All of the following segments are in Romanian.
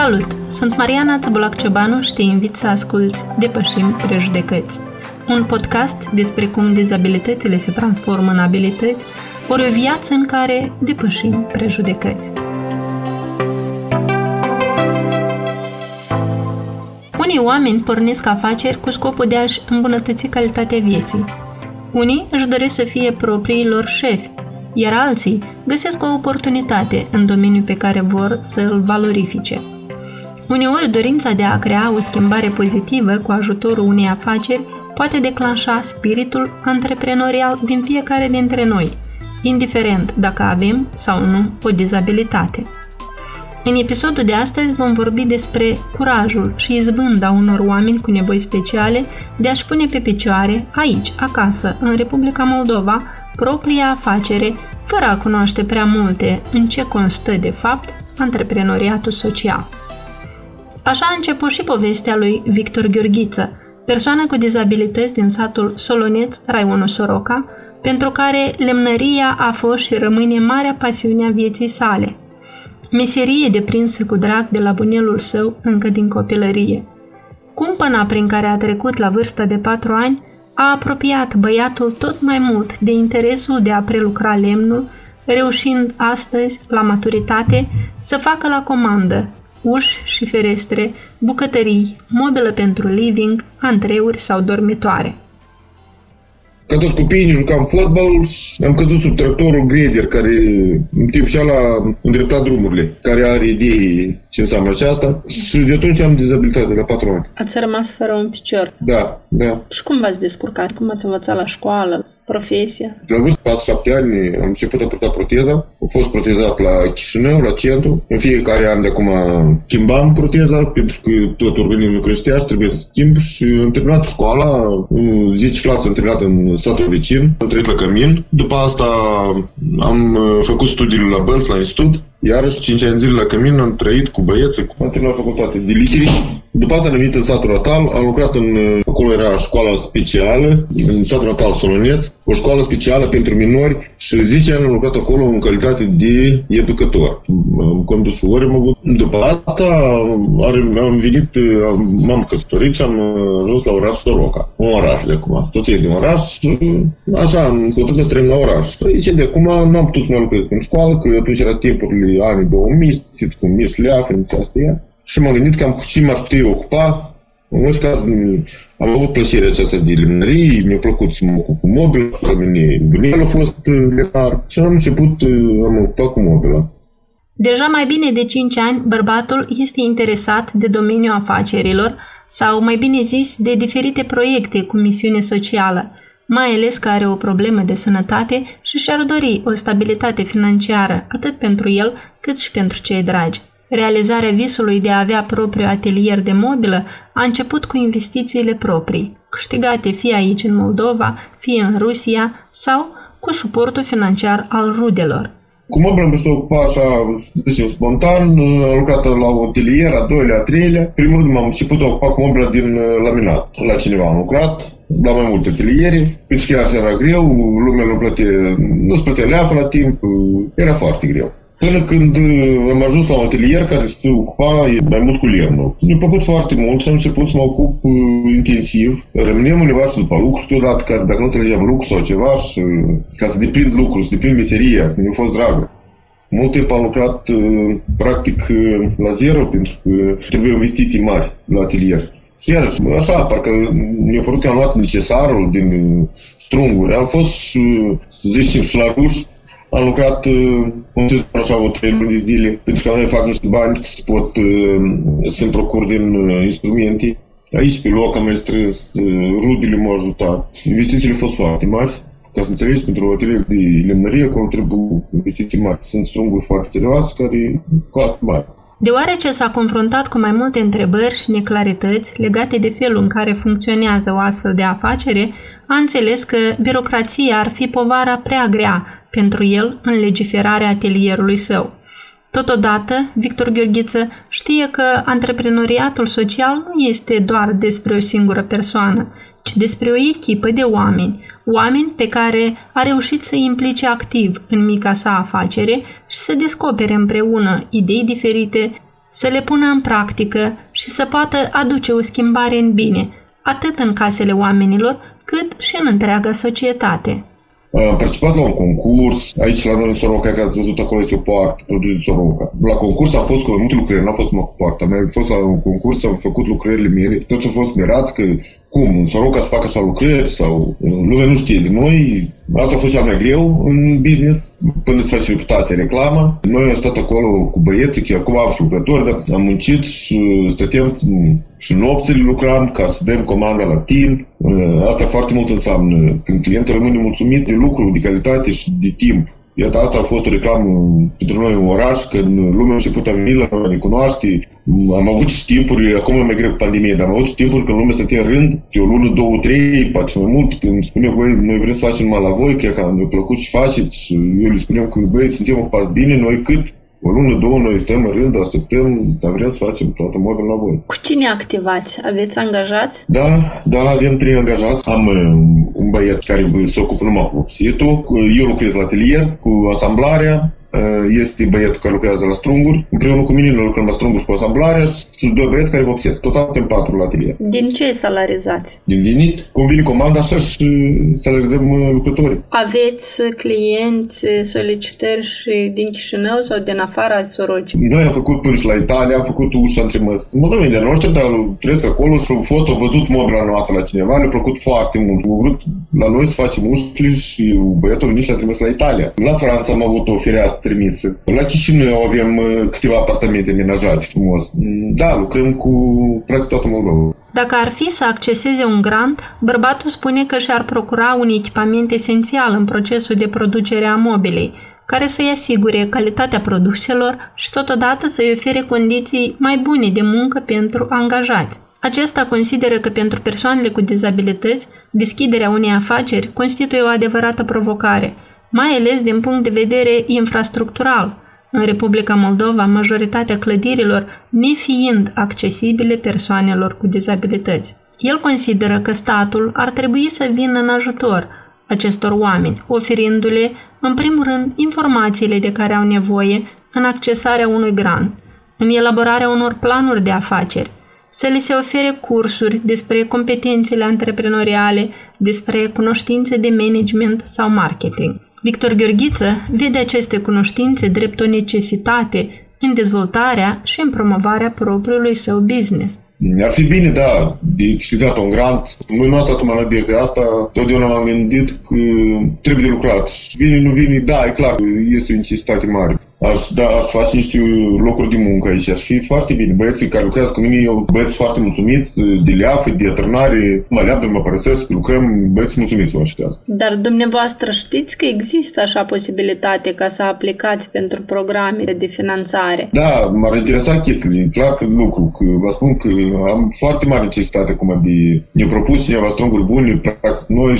Salut! Sunt Mariana Țăbulac-Ciobanu și te invit să asculți Depășim Prejudecăți, un podcast despre cum dizabilitățile se transformă în abilități, ori o viață în care depășim prejudecăți. Unii oameni pornesc afaceri cu scopul de a-și îmbunătăți calitatea vieții. Unii își doresc să fie propriilor șefi, iar alții găsesc o oportunitate în domeniul pe care vor să îl valorifice. Uneori, dorința de a crea o schimbare pozitivă cu ajutorul unei afaceri poate declanșa spiritul antreprenorial din fiecare dintre noi, indiferent dacă avem sau nu o dizabilitate. În episodul de astăzi vom vorbi despre curajul și izbânda unor oameni cu nevoi speciale de a-și pune pe picioare, aici, acasă, în Republica Moldova, propria afacere, fără a cunoaște prea multe în ce constă, de fapt, antreprenoriatul social. Așa a început și povestea lui Victor Gheorghiță, persoană cu dizabilități din satul Soloneț, Raionul Soroca, pentru care lemnăria a fost și rămâne marea pasiune a vieții sale. Meserie deprinsă cu drag de la bunelul său încă din copilărie. Cumpăna prin care a trecut la vârsta de patru ani a apropiat băiatul tot mai mult de interesul de a prelucra lemnul, reușind astăzi, la maturitate, să facă la comandă uși și ferestre, bucătării, mobilă pentru living, antreuri sau dormitoare. Ca toți copiii ne jucam fotbal și am căzut sub tractorul grader care în timp și la îndreptat drumurile, care are idei ce înseamnă aceasta și de atunci am dizabilitate la patru ani. Ați rămas fără un picior. Da, da. Și cum v-ați descurcat? Cum ați învățat la școală? Profesia? La vârsta 7 ani am început a purta proteza. Am fost protezat la Chișinău, la centru. În fiecare an de acum schimbam proteza pentru că tot organismul creștea și trebuie să schimb și am terminat școala, 10 clase am terminat în satul vecin, am trăit la Cămin. După asta am uh, făcut studiile la Bălți, la institut. Iarăși 5 ani zile la Cămin am trăit cu băieții, am terminat facultate de literi după asta am venit în satul natal, am lucrat în, acolo era școala specială, în satul natal Soloneț, o școală specială pentru minori și 10 ani am lucrat acolo în calitate de educator. Am condus ori, am avut. După asta am venit, m-am căsătorit și am ajuns la oraș Soroca, un oraș de acum. Tot e din oraș, așa, am hotărât să trăim la oraș. Și de acum n-am putut să mai lucrez în școală, că atunci era timpurile anii 2000, știți cum, Miș Leaf, asta e și m-am gândit cam cu ce m-aș putea ocupa. În orice caz, am avut plăcerea aceasta de lemnărie, mi-a plăcut să mă ocup cu mobil, la mine bunel a fost uh, lemnar și am început, uh, am ocupat cu mobila. Deja mai bine de 5 ani, bărbatul este interesat de domeniul afacerilor sau, mai bine zis, de diferite proiecte cu misiune socială, mai ales că are o problemă de sănătate și și-ar dori o stabilitate financiară atât pentru el cât și pentru cei dragi. Realizarea visului de a avea propriu atelier de mobilă a început cu investițiile proprii, câștigate fie aici în Moldova, fie în Rusia sau cu suportul financiar al rudelor. Cu mobilă am să ocupa așa, zicem, spontan, am lucrat la un atelier, a doilea, a treilea. Primul rând m-am început a ocupa cu mobilă din uh, laminat. La cineva am lucrat, la mai multe ateliere, pentru că chiar era greu, lumea nu plătea, nu-ți plătea leafă la timp, era foarte greu. Până când uh, am ajuns la un atelier care se ocupa mai mult cu lemnul. Mi-a plăcut foarte mult și am început să mă ocup uh, intensiv. Rămâneam undeva și după lucru câteodată, care dacă nu înțelegeam lucru sau ceva și uh, ca să deprind lucru, să deprind meseria, mi-a fost dragă. Mult timp am lucrat uh, practic uh, la zero pentru că trebuie investiții mari la atelier. Și iar așa, parcă mi-a părut că am luat necesarul din strunguri. Am fost, uh, să zicem, și la ruș, am lucrat uh, așa o trei luni de zile, pentru că noi fac niște bani să pot uh, să-mi procur din uh, instrumente. Aici, pe loc, am mai strâns, uh, rudele m-au ajutat. Investițiile au fost foarte mari. Ca să înțelegi, pentru o atelier de lemnărie, acolo trebuie investiții mari. Sunt strunguri foarte serioase care costă bani. Deoarece s-a confruntat cu mai multe întrebări și neclarități legate de felul în care funcționează o astfel de afacere, a înțeles că birocrația ar fi povara prea grea pentru el în legiferarea atelierului său. Totodată, Victor Gheorghiță știe că antreprenoriatul social nu este doar despre o singură persoană, ci despre o echipă de oameni, oameni pe care a reușit să implice activ în mica sa afacere și să descopere împreună idei diferite, să le pună în practică și să poată aduce o schimbare în bine, atât în casele oamenilor, cât și în întreaga societate. Am participat la un concurs, aici la noi în Soroca, că ați văzut acolo este o poartă produs Soroca. La concurs a fost cu multe lucrări, n-a fost numai cu poarta mea, am fost la un concurs, am făcut lucrările mele, toți au fost mirați că cum, în Soroca să facă așa lucrări sau lumea nu știe de noi. Asta a fost cel mai greu în business, până îți faci reputație, reclamă. Noi am stat acolo cu băieții, că acum am și lucrători, dar am muncit și stăteam și nopțile lucram ca să dăm comanda la timp. Asta foarte mult înseamnă când clientul rămâne mulțumit de lucru, de calitate și de timp. Iată, asta a fost o reclamă pentru noi în oraș, când lumea a început a veni la ne cunoaște. Am avut și timpuri, acum e mai greu cu pandemie, dar am avut și timpuri când lumea stătea în rând, de o lună, două, trei, poate mai mult, când spuneau, băi, noi vrem să facem numai la voi, că mi-a plăcut și faceți, și eu le spuneam că, băi, suntem ocupați bine, noi cât o lună, două, noi stăm în rând, așteptăm, dar vrem să facem toată modul la voi. Cu cine activați? Aveți angajați? Da, da, avem trei angajați. Am uh, un băiat care se ocupă numai cu situl. Eu lucrez la atelier, cu asamblarea, este băiatul care lucrează la strunguri. Împreună cu mine noi lucrăm la strunguri și cu asamblarea și doi băieți care vopsesc. Total suntem patru la atelier. Din ce salarizați? Din venit. Cum vine comanda, așa și salarizăm lucrătorii. Aveți clienți, solicitări și din Chișinău sau din afara Sorocii? Noi am făcut până și la Italia, am făcut ușa între măs. Moldoveni de noștri, dar trăiesc acolo și au fost, au văzut mobila noastră la cineva, le-a plăcut foarte mult. Au vrut la noi să facem ușile și băiatul a venit și l-a trimis la Italia. La Franța am avut o fereastră trimisă. La Chișinău avem uh, câteva apartamente menajate frumos. Mm, da, lucrăm cu practic toată Moldova. Dacă ar fi să acceseze un grant, bărbatul spune că și-ar procura un echipament esențial în procesul de producere a mobilei, care să-i asigure calitatea produselor și totodată să-i ofere condiții mai bune de muncă pentru angajați. Acesta consideră că pentru persoanele cu dizabilități, deschiderea unei afaceri constituie o adevărată provocare – mai ales din punct de vedere infrastructural. În Republica Moldova, majoritatea clădirilor nefiind accesibile persoanelor cu dizabilități. El consideră că statul ar trebui să vină în ajutor acestor oameni, oferindu-le, în primul rând, informațiile de care au nevoie în accesarea unui grant, în elaborarea unor planuri de afaceri, să li se ofere cursuri despre competențele antreprenoriale, despre cunoștințe de management sau marketing. Victor Gheorghiță vede aceste cunoștințe drept o necesitate în dezvoltarea și în promovarea propriului său business. Ar fi bine, da, de câștigat un grant. Noi nu asta toată de asta, totdeauna m-am gândit că trebuie de lucrat. Vine, nu vine, da, e clar, este o necesitate mare aș, da, aș face niște locuri de muncă aici. Aș fi foarte bine. Băieții care lucrează cu mine, eu băieți foarte mulțumiți de leafă, de atârnare, mă leapă, mă părăsesc, lucrăm, băieți mulțumiți vă așteaztă. Dar dumneavoastră știți că există așa posibilitate ca să aplicați pentru programe de finanțare? Da, m-ar interesa chestiile. E clar că lucru, că vă spun că am foarte mare necesitate acum de... Ne propus cineva stronguri bune, practic noi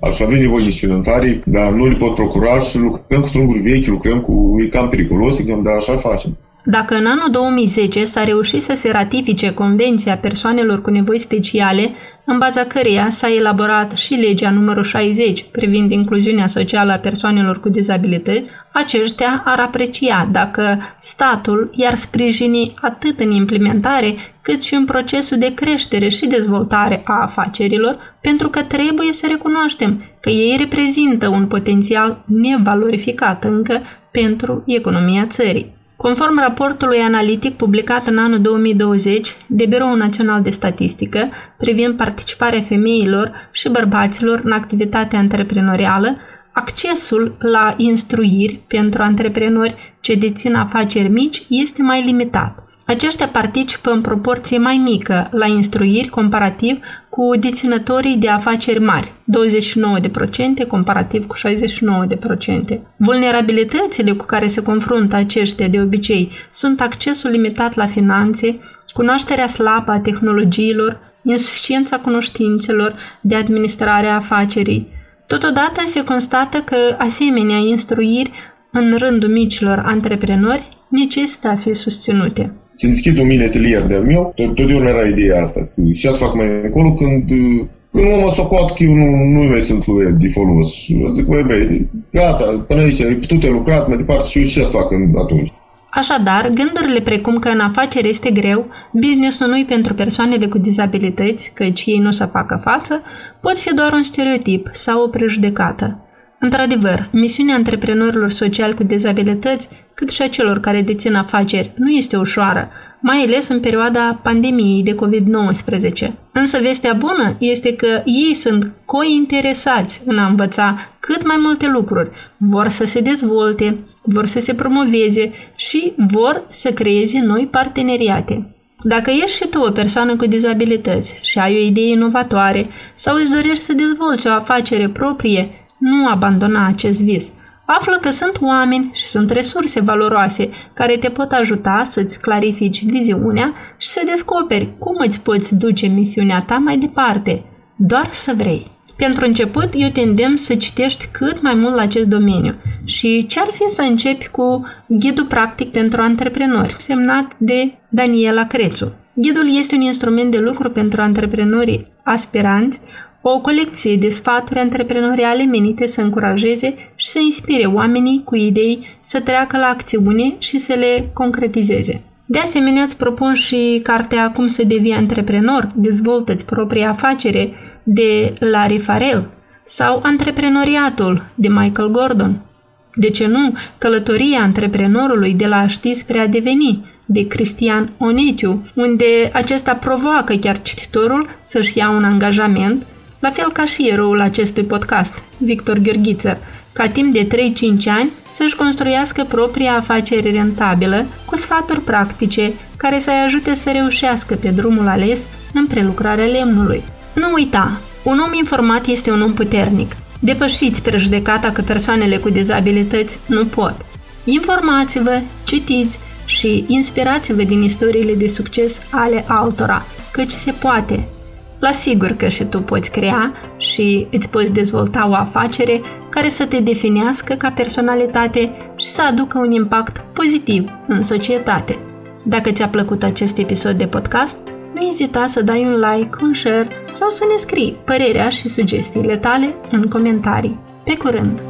aș avea nevoie de finanțare, dar nu le pot procura și lucrăm cu stronguri vechi, lucrăm cu cam periculos, dar așa facem. Dacă în anul 2010 s-a reușit să se ratifice Convenția persoanelor cu nevoi speciale, în baza căreia s-a elaborat și legea numărul 60 privind incluziunea socială a persoanelor cu dizabilități, aceștia ar aprecia dacă statul i-ar sprijini atât în implementare cât și în procesul de creștere și dezvoltare a afacerilor, pentru că trebuie să recunoaștem că ei reprezintă un potențial nevalorificat încă pentru economia țării. Conform raportului analitic publicat în anul 2020 de Biroul Național de Statistică privind participarea femeilor și bărbaților în activitatea antreprenorială, accesul la instruiri pentru antreprenori ce dețin afaceri mici este mai limitat. Aceștia participă în proporție mai mică la instruiri comparativ cu deținătorii de afaceri mari, 29% comparativ cu 69%. Vulnerabilitățile cu care se confruntă aceștia de obicei sunt accesul limitat la finanțe, cunoașterea slabă a tehnologiilor, insuficiența cunoștințelor de administrare a afacerii. Totodată se constată că asemenea instruiri în rândul micilor antreprenori necesită a fi susținute. Să deschid un mini atelier de-al meu, totdeauna era ideea asta. Și asta fac mai încolo când când omul ăsta poate că eu nu, nu mai sunt lui de folos. Și zic, băi, băi, gata, până aici, ai putut, ai lucrat mai departe și eu ce să fac atunci. Așadar, gândurile precum că în afacere este greu, business-ul nu pentru persoanele cu dizabilități, căci ei nu să facă față, pot fi doar un stereotip sau o prejudecată. Într-adevăr, misiunea antreprenorilor sociali cu dizabilități, cât și a celor care dețin afaceri, nu este ușoară, mai ales în perioada pandemiei de COVID-19. Însă vestea bună este că ei sunt cointeresați în a învăța cât mai multe lucruri, vor să se dezvolte, vor să se promoveze și vor să creeze noi parteneriate. Dacă ești și tu o persoană cu dizabilități și ai o idee inovatoare sau îți dorești să dezvolți o afacere proprie, nu abandona acest vis. Află că sunt oameni și sunt resurse valoroase care te pot ajuta să-ți clarifici viziunea și să descoperi cum îți poți duce misiunea ta mai departe, doar să vrei. Pentru început, eu te îndemn să citești cât mai mult la acest domeniu și ce-ar fi să începi cu Ghidul Practic pentru Antreprenori, semnat de Daniela Crețu. Ghidul este un instrument de lucru pentru antreprenorii aspiranți, o colecție de sfaturi antreprenoriale menite să încurajeze și să inspire oamenii cu idei să treacă la acțiune și să le concretizeze. De asemenea, îți propun și cartea Cum să devii antreprenor, dezvoltă-ți propria afacere de Larry Farrell sau Antreprenoriatul de Michael Gordon. De ce nu Călătoria antreprenorului de la a ști spre a deveni de Cristian Onetiu, unde acesta provoacă chiar cititorul să-și ia un angajament – la fel ca și eroul acestui podcast, Victor Gheorghiță, ca timp de 3-5 ani să-și construiască propria afacere rentabilă cu sfaturi practice care să-i ajute să reușească pe drumul ales în prelucrarea lemnului. Nu uita, un om informat este un om puternic. Depășiți prejudecata că persoanele cu dizabilități nu pot. Informați-vă, citiți și inspirați-vă din istoriile de succes ale altora, căci se poate, la sigur că și tu poți crea și îți poți dezvolta o afacere care să te definească ca personalitate și să aducă un impact pozitiv în societate. Dacă ți-a plăcut acest episod de podcast, nu ezita să dai un like, un share sau să ne scrii părerea și sugestiile tale în comentarii. Pe curând!